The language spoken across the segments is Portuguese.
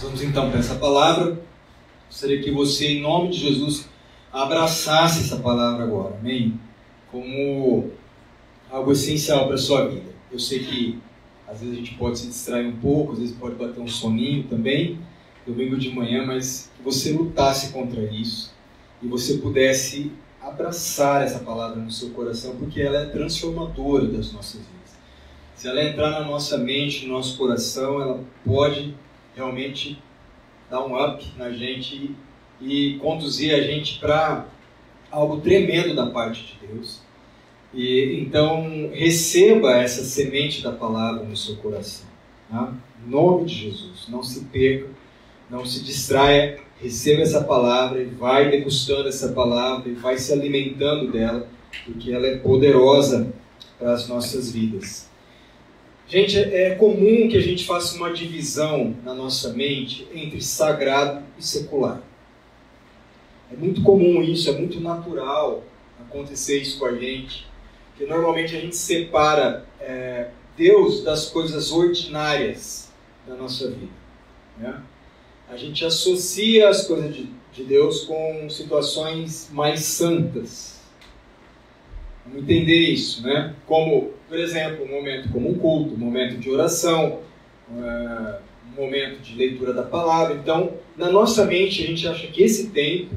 Vamos então para essa palavra. Gostaria que você, em nome de Jesus, abraçasse essa palavra agora, amém? Como algo essencial para a sua vida. Eu sei que às vezes a gente pode se distrair um pouco, às vezes pode bater um soninho também, domingo de manhã, mas que você lutasse contra isso e você pudesse abraçar essa palavra no seu coração, porque ela é transformadora das nossas vidas. Se ela entrar na nossa mente, no nosso coração, ela pode realmente dar um up na gente e, e conduzir a gente para algo tremendo da parte de Deus. E então receba essa semente da palavra no seu coração. Tá? Em nome de Jesus, não se perca, não se distraia, receba essa palavra e vai degustando essa palavra e vai se alimentando dela, porque ela é poderosa para as nossas vidas. Gente, é comum que a gente faça uma divisão na nossa mente entre sagrado e secular. É muito comum isso, é muito natural acontecer isso com a gente, que normalmente a gente separa é, Deus das coisas ordinárias da nossa vida. Né? A gente associa as coisas de, de Deus com situações mais santas, entender isso, né? Como, por exemplo, um momento como um culto, um momento de oração, uh, um momento de leitura da palavra. Então, na nossa mente, a gente acha que esse tempo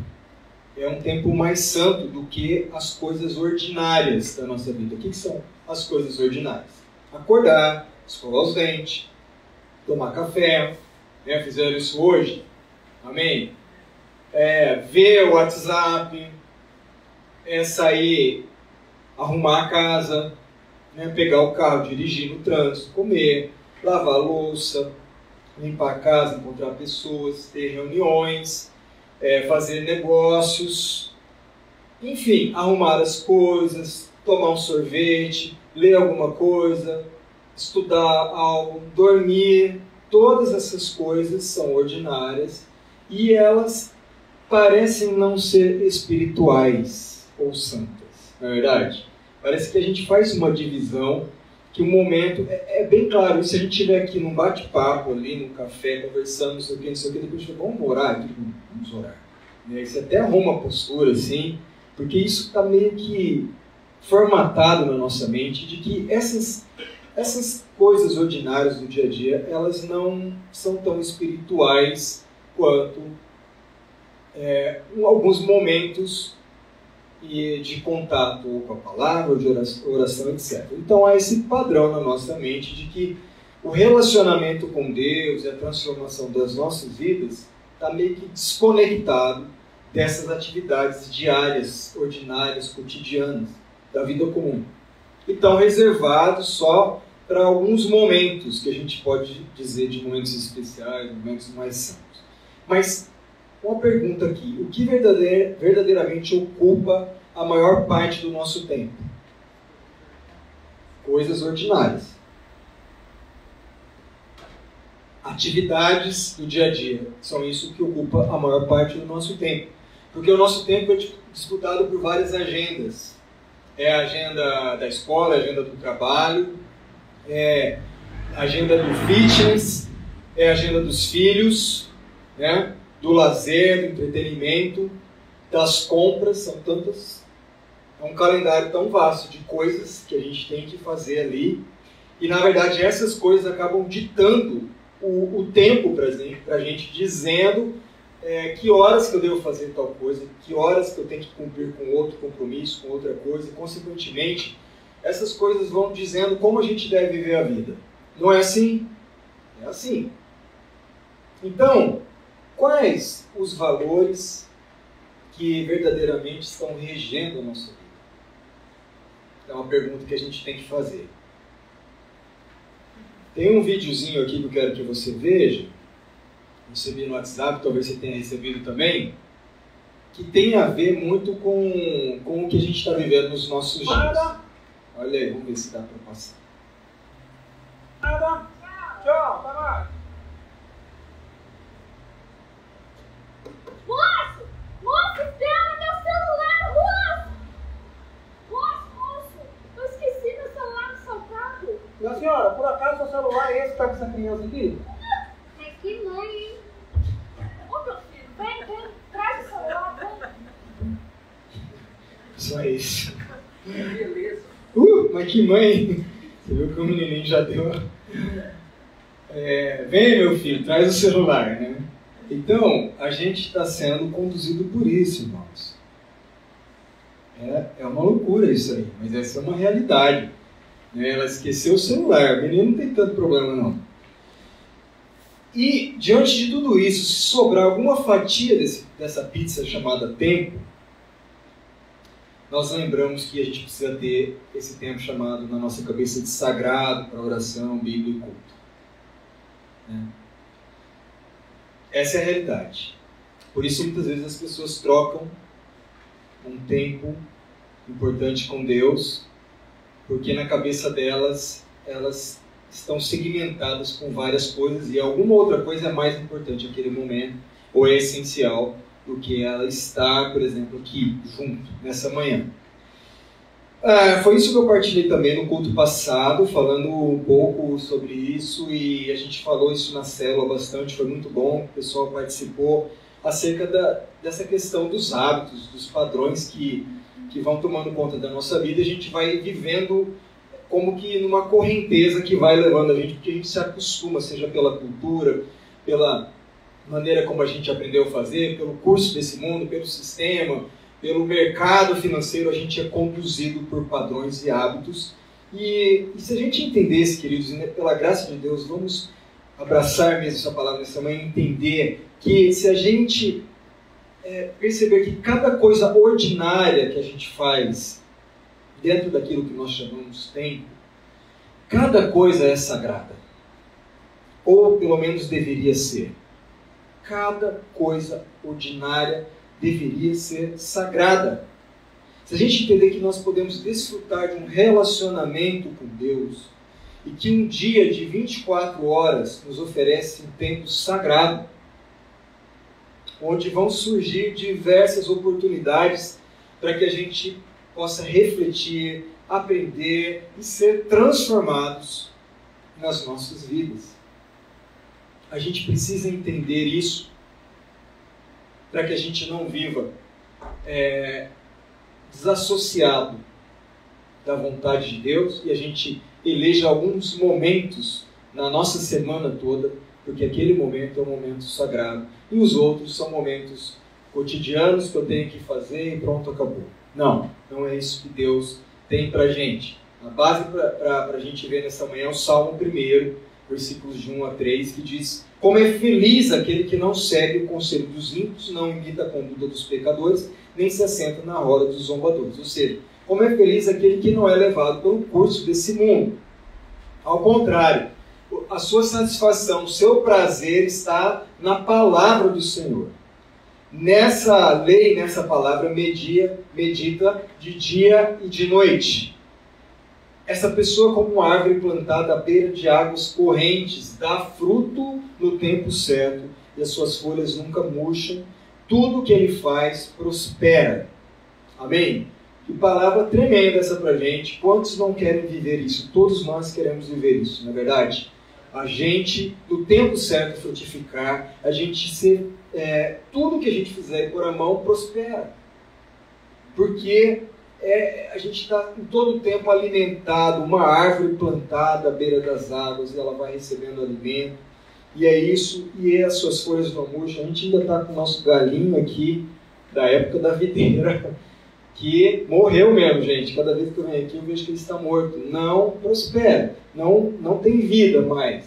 é um tempo mais santo do que as coisas ordinárias da nossa vida. O que, que são as coisas ordinárias? Acordar, escovar os dentes, tomar café, né? fizeram isso hoje? Amém? É, ver o WhatsApp, é sair arrumar a casa, né, pegar o carro, dirigir no trânsito, comer, lavar louça, limpar a casa, encontrar pessoas, ter reuniões, é, fazer negócios, enfim, arrumar as coisas, tomar um sorvete, ler alguma coisa, estudar algo, dormir, todas essas coisas são ordinárias e elas parecem não ser espirituais ou santas na é verdade? Parece que a gente faz uma divisão que o momento é, é, bem claro. Se a gente estiver aqui num bate-papo ali, num café, conversando, não sei o que, não sei o que, depois a gente fala, vamos orar? Vamos orar. Aí você até arruma a postura assim, porque isso está meio que formatado na nossa mente de que essas, essas coisas ordinárias do dia a dia, elas não são tão espirituais quanto é, alguns momentos e de contato com a palavra, de oração, etc. Então há esse padrão na nossa mente de que o relacionamento com Deus e a transformação das nossas vidas está meio que desconectado dessas atividades diárias, ordinárias, cotidianas da vida comum. Então reservados só para alguns momentos que a gente pode dizer de momentos especiais, momentos mais santos. Mas uma pergunta aqui: o que verdadeiramente ocupa a maior parte do nosso tempo? Coisas ordinárias. Atividades do dia a dia são isso que ocupa a maior parte do nosso tempo. Porque o nosso tempo é disputado por várias agendas. É a agenda da escola, a agenda do trabalho, é a agenda do fitness, é a agenda dos filhos, né? Do lazer, do entretenimento, das compras, são tantas. É um calendário tão vasto de coisas que a gente tem que fazer ali. E na verdade essas coisas acabam ditando o, o tempo para a gente, dizendo é, que horas que eu devo fazer tal coisa, que horas que eu tenho que cumprir com outro compromisso, com outra coisa, e consequentemente essas coisas vão dizendo como a gente deve viver a vida. Não é assim? É assim. Então, Quais os valores que verdadeiramente estão regendo a nossa vida? É uma pergunta que a gente tem que fazer. Tem um videozinho aqui que eu quero que você veja, recebi no WhatsApp, talvez você tenha recebido também, que tem a ver muito com, com o que a gente está vivendo nos nossos dias. Olha aí, vamos ver se dá para passar. Tchau, tá Minha senhora, por acaso seu celular é esse que tá com essa criança aqui? É que mãe, hein? Ô, meu filho, vem, vem, traz o celular, vem. Só isso. Beleza. Uh, mas que mãe! Você viu que o menininho já deu. É, vem, meu filho, traz o celular, né? Então, a gente está sendo conduzido por isso, irmãos. É, é uma loucura isso aí, mas essa é uma realidade. Né? Ela esqueceu o celular, o menino não tem tanto problema não. E, diante de tudo isso, se sobrar alguma fatia desse, dessa pizza chamada tempo, nós lembramos que a gente precisa ter esse tempo chamado na nossa cabeça de sagrado para oração, Bíblia e culto. Né? Essa é a realidade. Por isso, muitas vezes as pessoas trocam um tempo importante com Deus, porque na cabeça delas elas estão segmentadas com várias coisas e alguma outra coisa é mais importante naquele momento ou é essencial do que ela estar, por exemplo, aqui junto nessa manhã. Ah, foi isso que eu partilhei também no culto passado, falando um pouco sobre isso e a gente falou isso na célula bastante, foi muito bom, o pessoal participou acerca da, dessa questão dos hábitos, dos padrões que, que vão tomando conta da nossa vida, a gente vai vivendo como que numa correnteza que vai levando a gente, porque a gente se acostuma, seja pela cultura, pela maneira como a gente aprendeu a fazer, pelo curso desse mundo, pelo sistema, pelo mercado financeiro, a gente é conduzido por padrões e hábitos. E, e se a gente entendesse, queridos, né, pela graça de Deus, vamos abraçar mesmo essa palavra nessa manhã entender que se a gente é, perceber que cada coisa ordinária que a gente faz dentro daquilo que nós chamamos tempo, cada coisa é sagrada. Ou pelo menos deveria ser. Cada coisa ordinária deveria ser sagrada. Se a gente entender que nós podemos desfrutar de um relacionamento com Deus e que um dia de 24 horas nos oferece um tempo sagrado, onde vão surgir diversas oportunidades para que a gente possa refletir, aprender e ser transformados nas nossas vidas. A gente precisa entender isso para que a gente não viva é, desassociado da vontade de Deus e a gente eleja alguns momentos na nossa semana toda, porque aquele momento é um momento sagrado e os outros são momentos cotidianos que eu tenho que fazer e pronto, acabou. Não, não é isso que Deus tem para gente. A base para a gente ver nessa manhã é o Salmo 1, versículos de 1 a 3, que diz: Como é feliz aquele que não segue o conselho dos ímpios, não imita a conduta dos pecadores, nem se assenta na roda dos zombadores. Ou seja, como é feliz aquele que não é levado pelo curso desse mundo. Ao contrário, a sua satisfação, o seu prazer está na palavra do Senhor. Nessa lei, nessa palavra, media, medita de dia e de noite. Essa pessoa, como árvore plantada à beira de águas correntes, dá fruto no tempo certo e as suas folhas nunca murcham. Tudo que ele faz prospera. Amém? Que palavra tremenda essa pra gente. Quantos não querem viver isso? Todos nós queremos viver isso, não é verdade? A gente, no tempo certo, frutificar, a gente ser é, tudo que a gente fizer por a mão prospera. Porque é, a gente está em todo o tempo alimentado, uma árvore plantada à beira das águas, e ela vai recebendo alimento. E é isso, e as suas folhas não murcham. A gente ainda está com o nosso galinho aqui, da época da videira, que morreu mesmo, gente. Cada vez que eu venho aqui, eu vejo que ele está morto. Não prospera, não, não tem vida mais.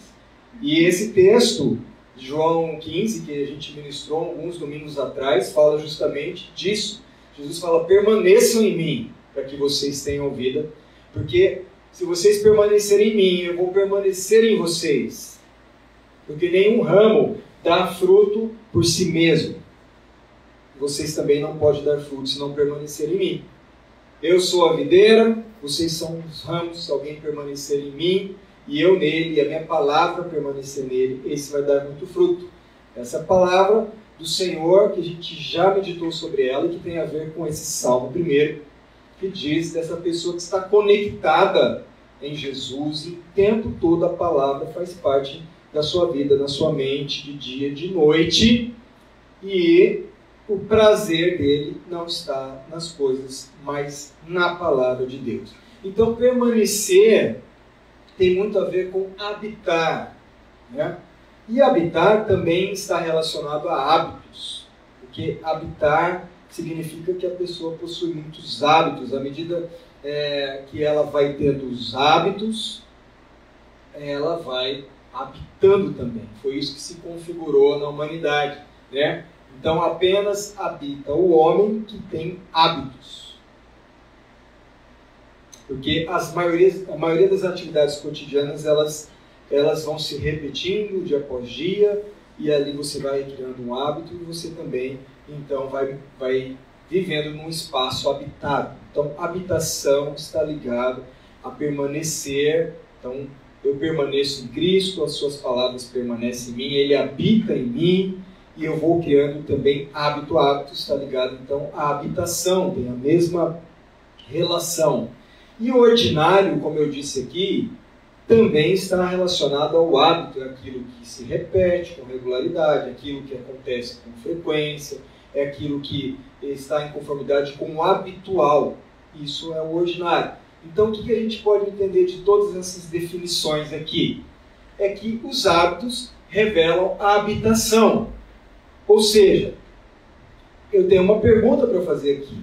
E esse texto João 15, que a gente ministrou alguns domingos atrás, fala justamente disso. Jesus fala: permaneçam em mim, para que vocês tenham vida, porque se vocês permanecerem em mim, eu vou permanecer em vocês. Porque nenhum ramo dá fruto por si mesmo. Vocês também não podem dar fruto se não permanecerem em mim. Eu sou a videira, vocês são os ramos, se alguém permanecer em mim e eu nele, e a minha palavra permanecer nele, esse vai dar muito fruto. Essa palavra do Senhor, que a gente já meditou sobre ela que tem a ver com esse salmo primeiro, que diz dessa pessoa que está conectada em Jesus e o tempo todo a palavra faz parte da sua vida, na sua mente, de dia, de noite, e o prazer dele não está nas coisas, mas na palavra de Deus. Então, permanecer tem muito a ver com habitar. Né? E habitar também está relacionado a hábitos, porque habitar significa que a pessoa possui muitos hábitos. À medida é, que ela vai tendo os hábitos, ela vai habitando também. Foi isso que se configurou na humanidade. Né? Então, apenas habita o homem que tem hábitos. Porque as maiorias, a maioria das atividades cotidianas elas, elas vão se repetindo dia após dia, e ali você vai criando um hábito e você também então vai, vai vivendo num espaço habitado. Então, habitação está ligado a permanecer. Então, eu permaneço em Cristo, as suas palavras permanecem em mim, ele habita em mim e eu vou criando também hábito. Hábito está ligado então à habitação, tem a mesma relação. E o ordinário, como eu disse aqui, também está relacionado ao hábito, é aquilo que se repete com regularidade, aquilo que acontece com frequência, é aquilo que está em conformidade com o habitual. Isso é o ordinário. Então, o que a gente pode entender de todas essas definições aqui? É que os hábitos revelam a habitação. Ou seja, eu tenho uma pergunta para fazer aqui.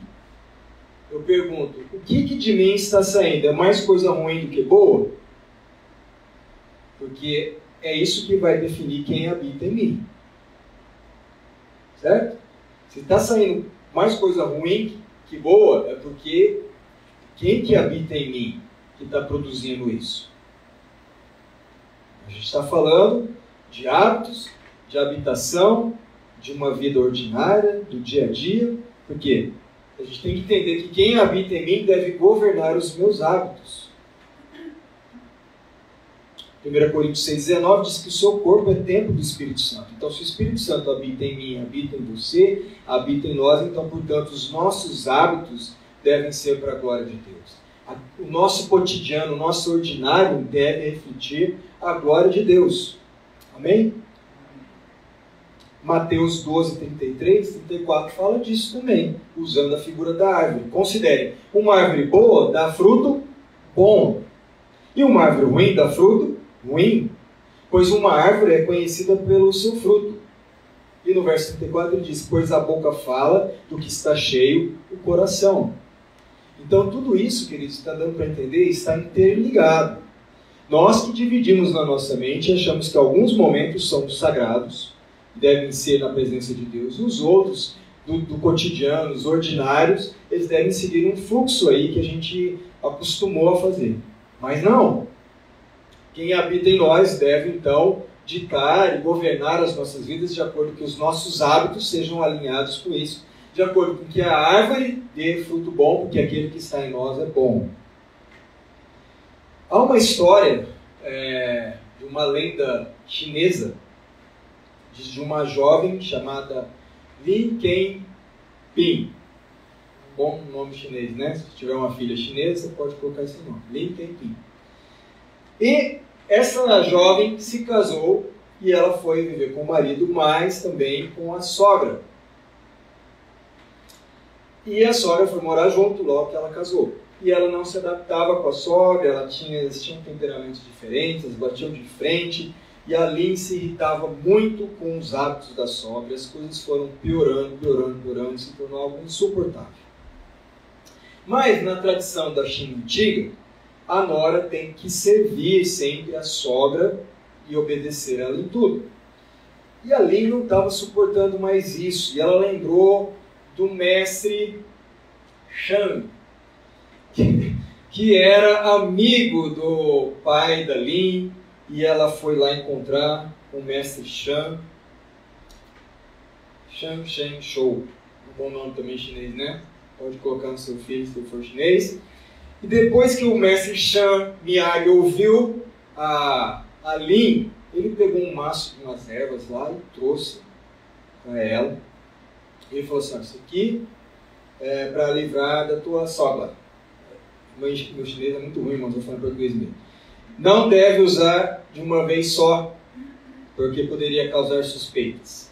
Eu pergunto: o que, que de mim está saindo? É mais coisa ruim do que boa? Porque é isso que vai definir quem habita em mim. Certo? Se está saindo mais coisa ruim que boa, é porque quem que habita em mim que está produzindo isso? A gente está falando de hábitos, de habitação, de uma vida ordinária, do dia a dia. Por quê? A gente tem que entender que quem habita em mim deve governar os meus hábitos. 1 Coríntios 6,19 diz que o seu corpo é templo do Espírito Santo. Então, se o Espírito Santo habita em mim, habita em você, habita em nós, então, portanto, os nossos hábitos devem ser para a glória de Deus. O nosso cotidiano, o nosso ordinário deve refletir a glória de Deus. Amém? Mateus 12, 33, 34 fala disso também, usando a figura da árvore. Considere, uma árvore boa dá fruto bom, e uma árvore ruim dá fruto ruim, pois uma árvore é conhecida pelo seu fruto. E no verso 34 ele diz: Pois a boca fala do que está cheio o coração. Então, tudo isso, queridos, está dando para entender, está interligado. Nós que dividimos na nossa mente, achamos que alguns momentos são sagrados, devem ser na presença de Deus, os outros, do, do cotidiano, os ordinários, eles devem seguir um fluxo aí que a gente acostumou a fazer. Mas não. Quem habita em nós deve, então, ditar e governar as nossas vidas de acordo com que os nossos hábitos sejam alinhados com isso de acordo com que a árvore dê fruto bom, porque aquele que está em nós é bom. Há uma história é, de uma lenda chinesa de uma jovem chamada Li Ken-ping. Um bom nome chinês, né? Se tiver uma filha chinesa, você pode colocar esse nome. Li Ken-ping. E essa jovem se casou e ela foi viver com o marido, mas também com a sogra. E a sogra foi morar junto logo que ela casou. E ela não se adaptava com a sogra, ela tinha, eles tinham temperamentos diferentes, eles batiam de frente. E a Lynn se irritava muito com os hábitos da sogra. As coisas foram piorando, piorando, piorando, se tornou algo insuportável. Mas na tradição da China antiga, a nora tem que servir sempre a sogra e obedecer ela em tudo. E a Lynn não estava suportando mais isso. E ela lembrou do mestre Shang, que, que era amigo do pai da Lin, e ela foi lá encontrar o mestre Shang. Shang Shen Shou. Um bom nome também chinês, né? Pode colocar no seu filho se for chinês. E depois que o mestre Shang Miyagi ouviu a, a Lin, ele pegou um maço de umas ervas lá e trouxe para ela. Ele falou assim: Isso aqui é para livrar da tua sogra. Meu, chinês é muito ruim, mas vou falar português mesmo. Não deve usar de uma vez só, porque poderia causar suspeitas.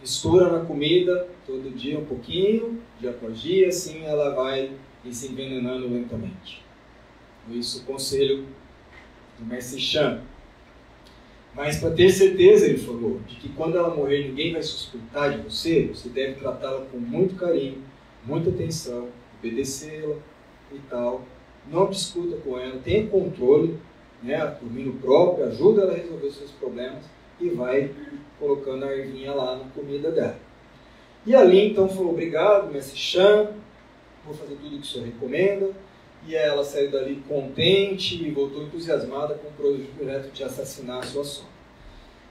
mistura na comida todo dia um pouquinho, dia após dia, assim ela vai se envenenando lentamente. Isso o conselho do mestre Chan. Mas para ter certeza, ele falou, de que quando ela morrer ninguém vai suspeitar de você, você deve tratá-la com muito carinho, muita atenção, obedecê-la e tal. Não discuta com ela, tenha controle, né, domínio próprio, ajuda ela a resolver seus problemas e vai colocando a ervinha lá na comida dela. E ali então falou: Obrigado, mestre Chan, vou fazer tudo o que o senhor recomenda. E ela saiu dali contente e voltou entusiasmada com o projeto de assassinar a sua sogra.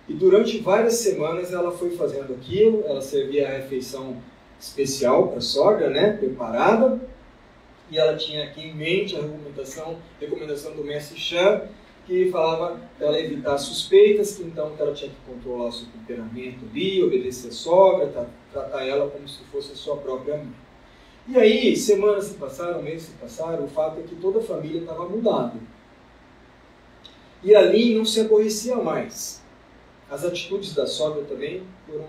E durante várias semanas ela foi fazendo aquilo, ela servia a refeição especial para a sogra, né, preparada, e ela tinha aqui em mente a recomendação, recomendação do mestre Chan, que falava para ela evitar suspeitas, que então ela tinha que controlar o seu temperamento ali, obedecer a sogra, tratar ela como se fosse a sua própria mãe. E aí, semanas se passaram, meses se passaram, o fato é que toda a família estava mudada. E ali não se aborrecia mais. As atitudes da sogra também foram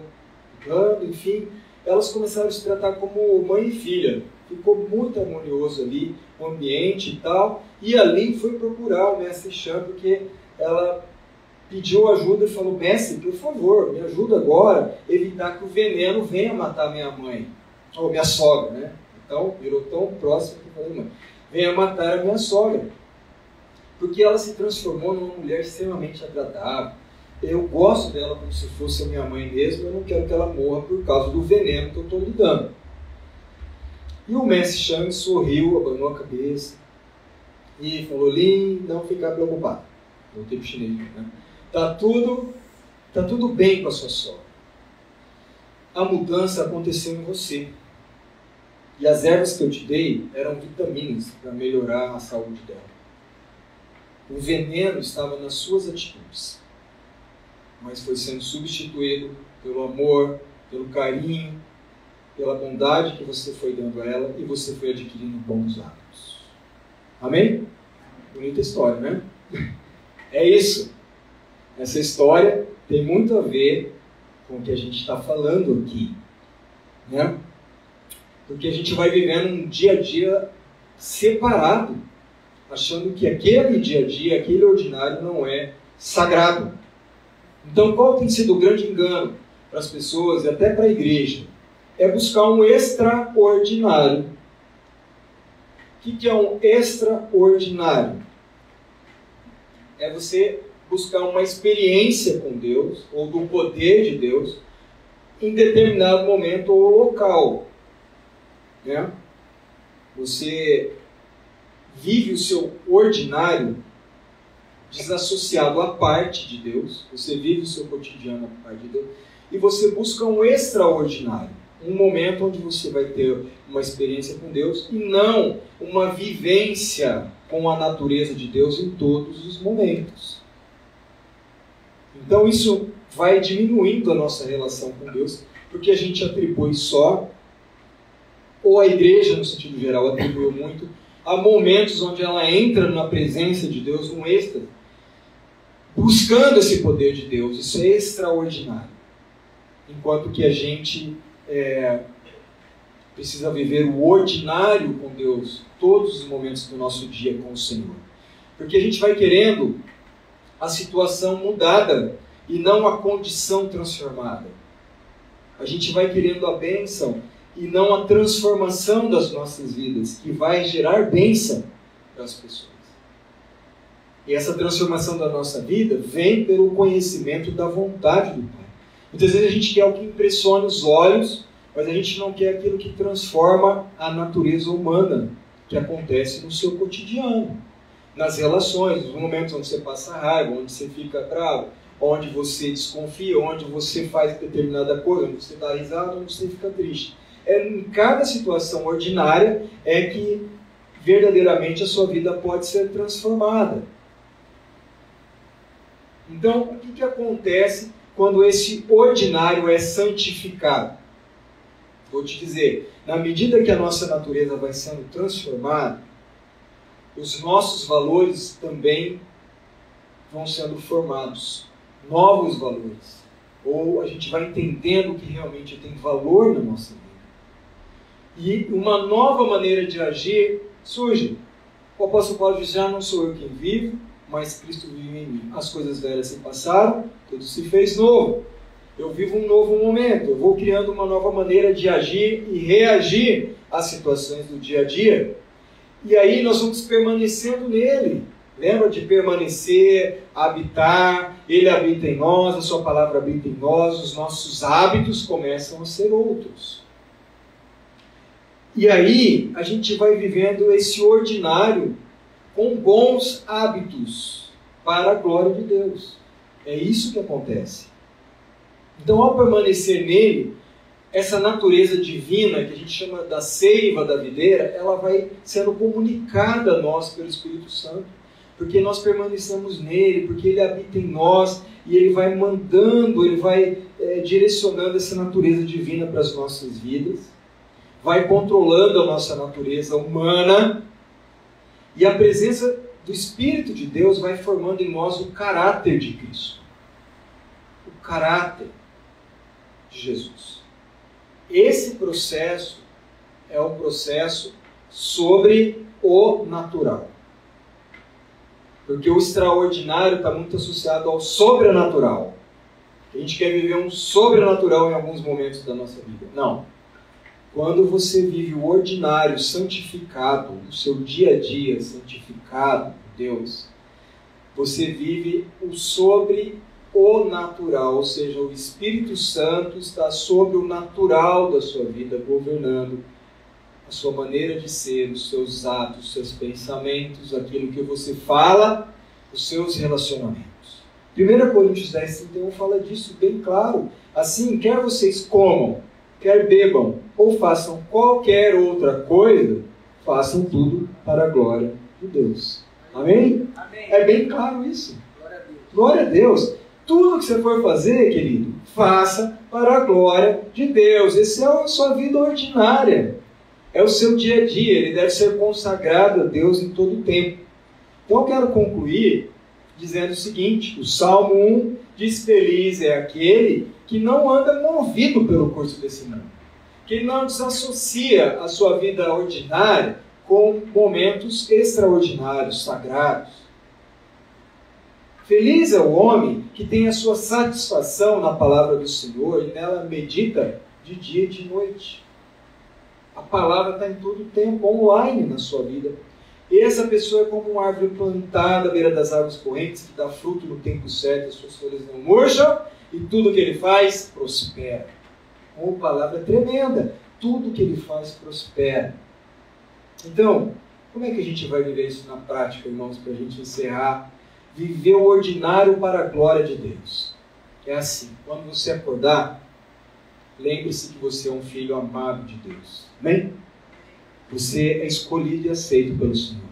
mudando, enfim, elas começaram a se tratar como mãe e filha. Ficou muito harmonioso ali ambiente e tal. E ali foi procurar o mestre Chan, porque ela pediu ajuda e falou: Mestre, por favor, me ajuda agora a evitar que o veneno venha matar minha mãe, ou minha sogra, né? Então, virou tão próximo que eu Mãe, venha matar a minha sogra. Porque ela se transformou numa mulher extremamente agradável. Eu gosto dela como se fosse a minha mãe mesmo, eu não quero que ela morra por causa do veneno que eu estou lhe dando. E o mestre Shang sorriu, abanou a cabeça e falou: Lin, não ficar preocupado. No tempo chinês, né? Tá tudo, tá tudo bem com a sua sogra. A mudança aconteceu em você. E as ervas que eu te dei eram vitaminas para melhorar a saúde dela. O veneno estava nas suas atitudes, mas foi sendo substituído pelo amor, pelo carinho, pela bondade que você foi dando a ela e você foi adquirindo bons hábitos. Amém? Bonita história, né? É isso. Essa história tem muito a ver com o que a gente está falando aqui. Né? Porque a gente vai vivendo um dia a dia separado, achando que aquele dia a dia, aquele ordinário não é sagrado. Então, qual tem sido o grande engano para as pessoas e até para a igreja? É buscar um extraordinário. O que é um extraordinário? É você buscar uma experiência com Deus, ou do poder de Deus, em determinado momento ou local. Né? Você vive o seu ordinário desassociado à parte de Deus, você vive o seu cotidiano à parte de Deus, e você busca um extraordinário um momento onde você vai ter uma experiência com Deus e não uma vivência com a natureza de Deus em todos os momentos. Então isso vai diminuindo a nossa relação com Deus, porque a gente atribui só, ou a igreja no sentido geral atribuiu muito, a momentos onde ela entra na presença de Deus, um êxtase, buscando esse poder de Deus. Isso é extraordinário. Enquanto que a gente é, precisa viver o ordinário com Deus todos os momentos do nosso dia com o Senhor. Porque a gente vai querendo a situação mudada e não a condição transformada. A gente vai querendo a bênção e não a transformação das nossas vidas, que vai gerar bênção para as pessoas. E essa transformação da nossa vida vem pelo conhecimento da vontade do Pai. Muitas vezes a gente quer o que impressiona os olhos, mas a gente não quer aquilo que transforma a natureza humana, que acontece no seu cotidiano, nas relações, nos momentos onde você passa raiva, onde você fica bravo, onde você desconfia, onde você faz determinada coisa, onde você dá risada, onde você fica triste. É em cada situação ordinária é que verdadeiramente a sua vida pode ser transformada. Então, o que, que acontece quando esse ordinário é santificado. Vou te dizer, na medida que a nossa natureza vai sendo transformada, os nossos valores também vão sendo formados, novos valores. ou a gente vai entendendo que realmente tem valor na nossa vida. E uma nova maneira de agir surge. O apóstolo Paulo diz: Já não sou eu quem vive, mas Cristo vive em mim. As coisas velhas se passaram, tudo se fez novo. Eu vivo um novo momento, eu vou criando uma nova maneira de agir e reagir às situações do dia a dia. E aí nós vamos permanecendo nele. Lembra de permanecer, habitar, ele habita em nós, a sua palavra habita em nós, os nossos hábitos começam a ser outros. E aí a gente vai vivendo esse ordinário com bons hábitos para a glória de Deus. É isso que acontece. Então, ao permanecer nele, essa natureza divina, que a gente chama da seiva da videira, ela vai sendo comunicada a nós pelo Espírito Santo, porque nós permanecemos nele, porque ele habita em nós e ele vai mandando, ele vai é, direcionando essa natureza divina para as nossas vidas, vai controlando a nossa natureza humana e a presença do Espírito de Deus vai formando em nós o caráter de Cristo. O caráter de Jesus. Esse processo é um processo sobre o natural. Porque o extraordinário está muito associado ao sobrenatural. A gente quer viver um sobrenatural em alguns momentos da nossa vida. Não. Quando você vive o ordinário santificado, o seu dia a dia santificado por Deus, você vive o sobre o natural, ou seja, o Espírito Santo está sobre o natural da sua vida, governando a sua maneira de ser, os seus atos, os seus pensamentos, aquilo que você fala, os seus relacionamentos. 1 Coríntios 10, 31 fala disso bem claro. Assim, quer vocês comam, quer bebam ou façam qualquer outra coisa, façam tudo para a glória de Deus. Amém? Amém. É bem claro isso. Glória a Deus. Glória a Deus. Tudo que você for fazer, querido, faça para a glória de Deus. Essa é a sua vida ordinária. É o seu dia a dia. Ele deve ser consagrado a Deus em todo o tempo. Então eu quero concluir dizendo o seguinte: o Salmo 1 diz: Feliz é aquele que não anda movido pelo curso desse mundo, que não desassocia a sua vida ordinária com momentos extraordinários, sagrados. Feliz é o homem que tem a sua satisfação na palavra do Senhor e nela medita de dia e de noite. A palavra está em todo tempo, online na sua vida. E essa pessoa é como uma árvore plantada à beira das águas correntes, que dá fruto no tempo certo, as suas folhas não murcham, e tudo que ele faz prospera. Uma palavra tremenda. Tudo que ele faz prospera. Então, como é que a gente vai viver isso na prática, irmãos, para a gente encerrar? Viver o ordinário para a glória de Deus. É assim, quando você acordar, lembre-se que você é um filho amado de Deus. Amém? Você é escolhido e aceito pelo Senhor.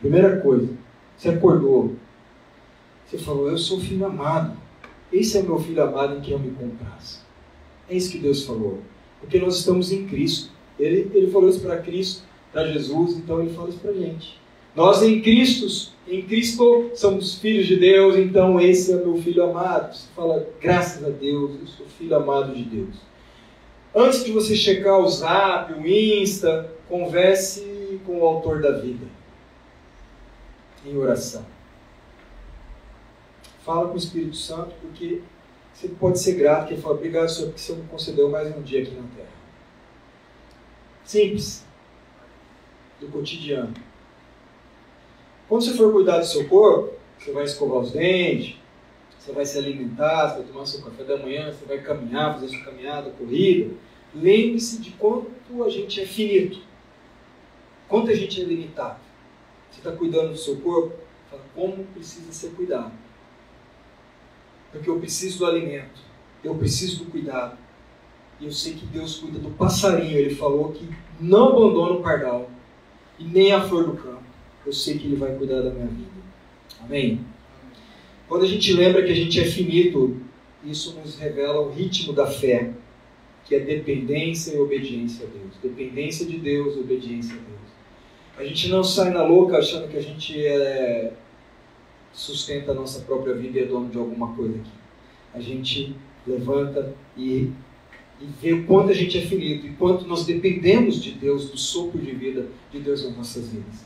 Primeira coisa, você acordou. Você falou, eu sou filho amado. Esse é meu filho amado em quem eu me comprazo. É isso que Deus falou. Porque nós estamos em Cristo. Ele, ele falou isso para Cristo, para Jesus, então ele fala isso para a gente. Nós em Cristo, em Cristo somos filhos de Deus, então esse é meu filho amado. Você fala, graças a Deus, eu sou filho amado de Deus. Antes de você checar o Zap, o Insta, converse com o autor da vida em oração. Fala com o Espírito Santo, porque você pode ser grato, que ele fala, obrigado, Senhor, porque você me concedeu mais um dia aqui na terra. Simples. Do cotidiano. Quando você for cuidar do seu corpo, você vai escovar os dentes, você vai se alimentar, você vai tomar seu café da manhã, você vai caminhar, fazer sua caminhada, corrida. Lembre-se de quanto a gente é finito, quanto a gente é limitado. Você está cuidando do seu corpo, fala como precisa ser cuidado. Porque eu preciso do alimento, eu preciso do cuidado. E eu sei que Deus cuida do passarinho. Ele falou que não abandona o pardal e nem a flor do campo. Eu sei que Ele vai cuidar da minha vida. Amém? Quando a gente lembra que a gente é finito, isso nos revela o ritmo da fé, que é dependência e obediência a Deus. Dependência de Deus, obediência a Deus. A gente não sai na louca achando que a gente é, sustenta a nossa própria vida e é dono de alguma coisa aqui. A gente levanta e, e vê o quanto a gente é ferido e quanto nós dependemos de Deus, do sopro de vida de Deus nas nossas vidas.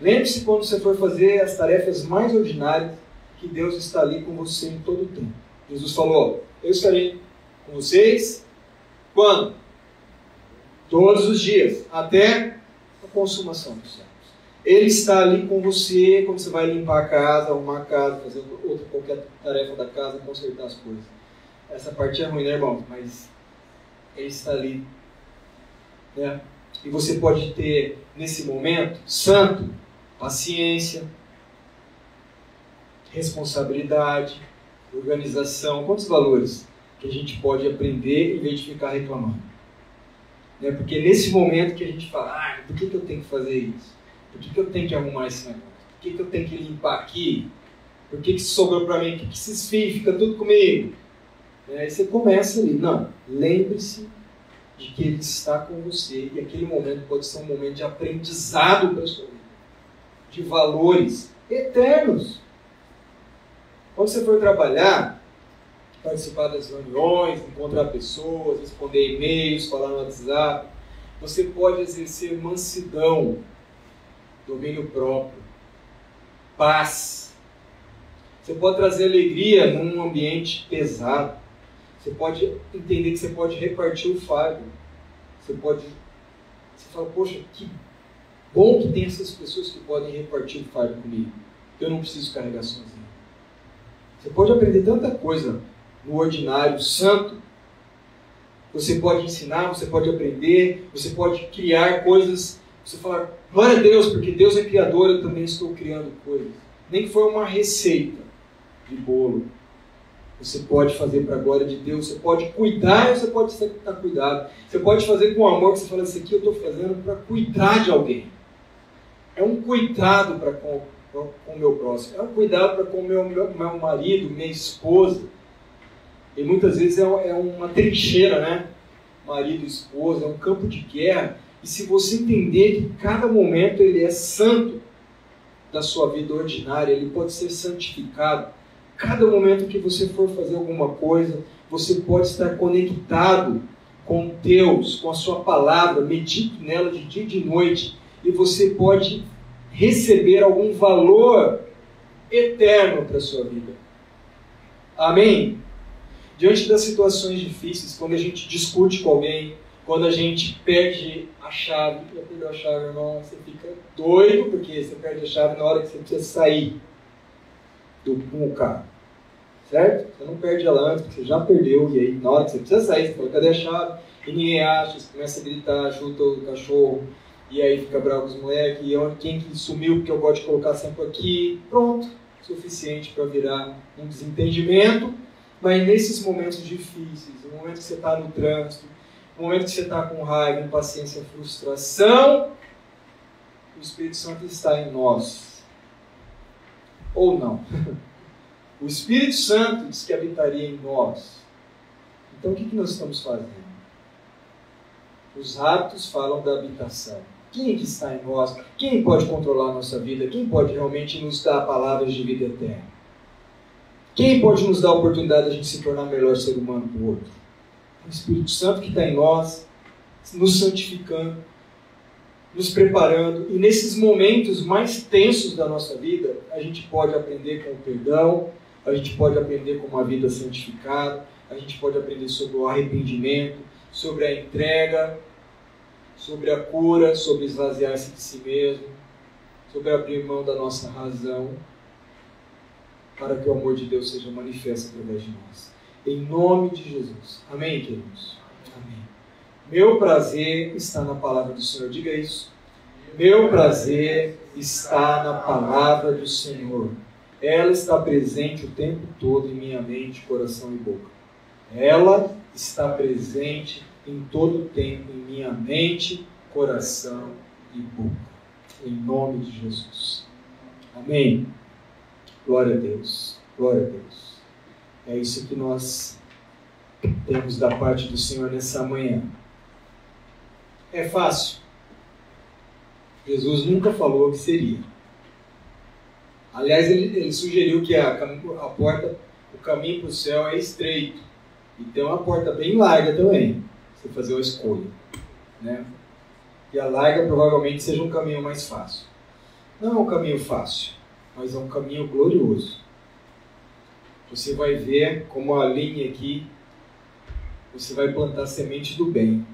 Lembre-se quando você for fazer as tarefas mais ordinárias, que Deus está ali com você em todo o tempo. Jesus falou: Eu estarei com vocês quando? Todos os dias, até a consumação dos séculos. Ele está ali com você quando você vai limpar a casa, arrumar a casa, fazer outra qualquer tarefa da casa, consertar as coisas. Essa parte é ruim, né, irmão? Mas ele está ali. Né? E você pode ter, nesse momento, santo, paciência, responsabilidade, organização. Quantos valores que a gente pode aprender em vez de ficar reclamando? Né? Porque nesse momento que a gente fala, ah, por que, que eu tenho que fazer isso? Por que, que eu tenho que arrumar esse negócio? Por que, que eu tenho que limpar aqui? Por que, que sobrou para mim? Por que, que esses fios fica tudo comigo? Aí você começa ali. Não, lembre-se de que Ele está com você e aquele momento pode ser um momento de aprendizado para a sua vida, de valores eternos. Quando você for trabalhar, participar das reuniões, encontrar pessoas, responder e-mails, falar no WhatsApp, você pode exercer mansidão domínio próprio, paz. Você pode trazer alegria num ambiente pesado. Você pode entender que você pode repartir o fardo. Você pode. Você fala, poxa, que bom que tem essas pessoas que podem repartir o fardo comigo. Eu não preciso carregar sozinho. Você pode aprender tanta coisa no ordinário, santo. Você pode ensinar, você pode aprender, você pode criar coisas. Você fala, Glória a Deus, porque Deus é criador, eu também estou criando coisas. Nem que for uma receita de bolo. Você pode fazer para a glória de Deus, você pode cuidar, você pode estar cuidado. Você pode fazer com amor, que você fala, isso aqui eu estou fazendo para cuidar de alguém. É um cuidado para com, com o meu próximo, é um cuidado para com o meu, meu, meu marido, minha esposa. E muitas vezes é, é uma trincheira, né? Marido, esposa, é um campo de guerra e se você entender que cada momento ele é santo da sua vida ordinária, ele pode ser santificado. Cada momento que você for fazer alguma coisa, você pode estar conectado com Deus, com a sua palavra, medite nela de dia e de noite, e você pode receber algum valor eterno para a sua vida. Amém? Diante das situações difíceis, quando a gente discute com alguém, quando a gente perde a chave, já perdeu a chave, irmão, você fica doido, porque você perde a chave na hora que você precisa sair do com o carro. Certo? Você não perde ela antes, porque você já perdeu, e aí na hora que você precisa sair, você fala, cadê a chave? E ninguém acha, você começa a gritar, chuta o cachorro, e aí fica bravo os moleques, e quem que sumiu, porque eu gosto de colocar sempre aqui, pronto, suficiente para virar um desentendimento. Mas nesses momentos difíceis, no momento que você está no trânsito, momento que você está com raiva, impaciência, frustração, o Espírito Santo está em nós. Ou não. O Espírito Santo diz que habitaria em nós. Então o que, que nós estamos fazendo? Os hábitos falam da habitação. Quem é que está em nós? Quem pode controlar a nossa vida? Quem pode realmente nos dar palavras de vida eterna? Quem pode nos dar a oportunidade de a gente se tornar melhor ser humano do outro? O Espírito Santo que está em nós, nos santificando, nos preparando. E nesses momentos mais tensos da nossa vida, a gente pode aprender com o perdão, a gente pode aprender com uma vida santificada, a gente pode aprender sobre o arrependimento, sobre a entrega, sobre a cura, sobre esvaziar-se de si mesmo, sobre abrir mão da nossa razão, para que o amor de Deus seja manifesto através de nós. Em nome de Jesus. Amém, queridos? Amém. Meu prazer está na palavra do Senhor. Diga isso. Meu prazer está na palavra do Senhor. Ela está presente o tempo todo em minha mente, coração e boca. Ela está presente em todo o tempo em minha mente, coração e boca. Em nome de Jesus. Amém. Glória a Deus. Glória a Deus. É isso que nós temos da parte do Senhor nessa manhã. É fácil. Jesus nunca falou que seria. Aliás, ele, ele sugeriu que a, a porta, o caminho para o céu é estreito. E tem uma porta bem larga também, você fazer uma escolha. Né? E a larga provavelmente seja um caminho mais fácil. Não é um caminho fácil, mas é um caminho glorioso. Você vai ver como a linha aqui, você vai plantar semente do bem.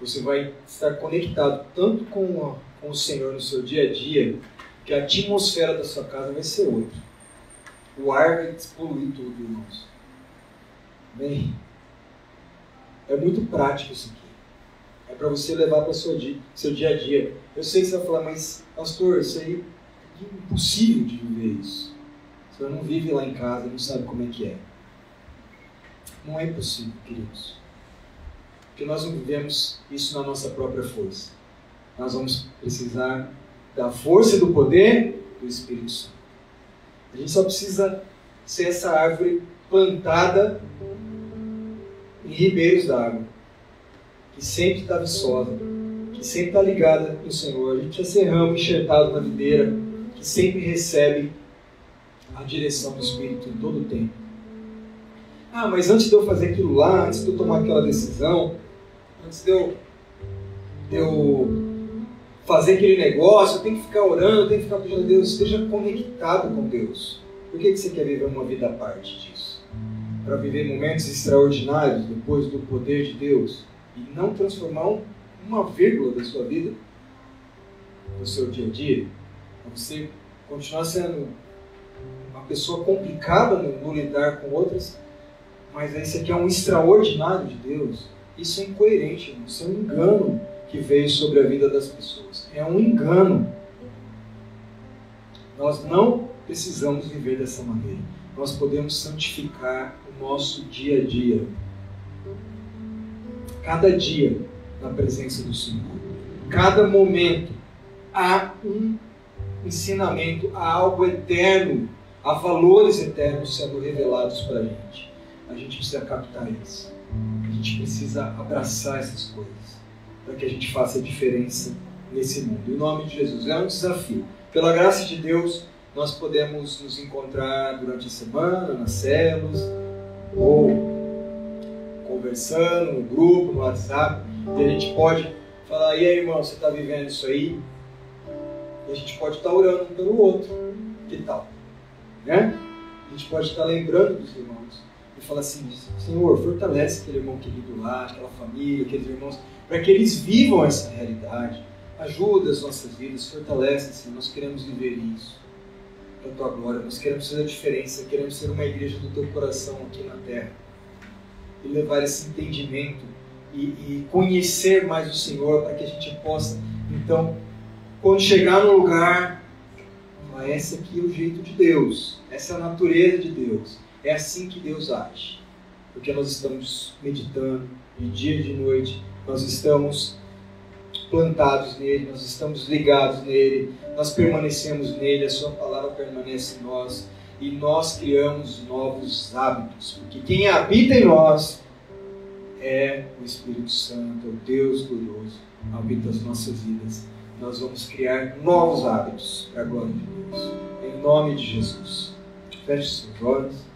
Você vai estar conectado tanto com, a, com o Senhor no seu dia a dia, que a atmosfera da sua casa vai ser outra. O ar vai despoluir tudo, irmãos. Bem, é muito prático isso aqui. É para você levar para o seu dia, seu dia a dia. Eu sei que você vai falar, mas pastor, isso aí é impossível de viver isso. Você não vive lá em casa, não sabe como é que é. Não é impossível, queridos. Porque nós não vivemos isso na nossa própria força. Nós vamos precisar da força e do poder do Espírito Santo. A gente só precisa ser essa árvore plantada em ribeiros d'água, que sempre está viçosa, que sempre está ligada no Senhor. A gente precisa ser ramo enxertado na videira, que sempre recebe a direção do Espírito em todo o tempo. Ah, mas antes de eu fazer aquilo lá, antes de eu tomar aquela decisão, antes de eu, de eu fazer aquele negócio, eu tenho que ficar orando, eu tenho que ficar pedindo a Deus, esteja conectado com Deus. Por que, que você quer viver uma vida à parte disso? Para viver momentos extraordinários depois do poder de Deus e não transformar um, uma vírgula da sua vida no seu dia a dia? Você continuar sendo pessoa complicada no, no lidar com outras, mas esse aqui é um extraordinário de Deus. Isso é incoerente, isso é um engano que veio sobre a vida das pessoas. É um engano. Nós não precisamos viver dessa maneira. Nós podemos santificar o nosso dia a dia. Cada dia na presença do Senhor. Cada momento há um ensinamento, há algo eterno, há valores eternos sendo revelados para a gente. A gente precisa captar isso. A gente precisa abraçar essas coisas para que a gente faça a diferença nesse mundo. Em nome de Jesus. É um desafio. Pela graça de Deus, nós podemos nos encontrar durante a semana, nas células, ou conversando no grupo, no WhatsApp, e a gente pode falar, e aí irmão, você está vivendo isso aí? E a gente pode estar tá orando um pelo outro. Que tal? Né? A gente pode estar lembrando dos irmãos e falar assim, Senhor, fortalece aquele irmão querido lá, aquela família, aqueles irmãos, para que eles vivam essa realidade. Ajuda as nossas vidas, fortalece, Senhor. Nós queremos viver isso para a tua glória. Nós queremos fazer a diferença, queremos ser uma igreja do teu coração aqui na terra e levar esse entendimento e, e conhecer mais o Senhor para que a gente possa, então, quando chegar no lugar, falar: esse aqui é o jeito de Deus, essa é a natureza de Deus, é assim que Deus age, porque nós estamos meditando de dia e de noite, nós estamos plantados nele, nós estamos ligados nele, nós permanecemos nele, a sua palavra permanece em nós e nós criamos novos hábitos, porque quem habita em nós é o Espírito Santo, é o Deus glorioso, habita as nossas vidas. Nós vamos criar novos hábitos para a glória de Deus. Em nome de Jesus. Feche seus olhos.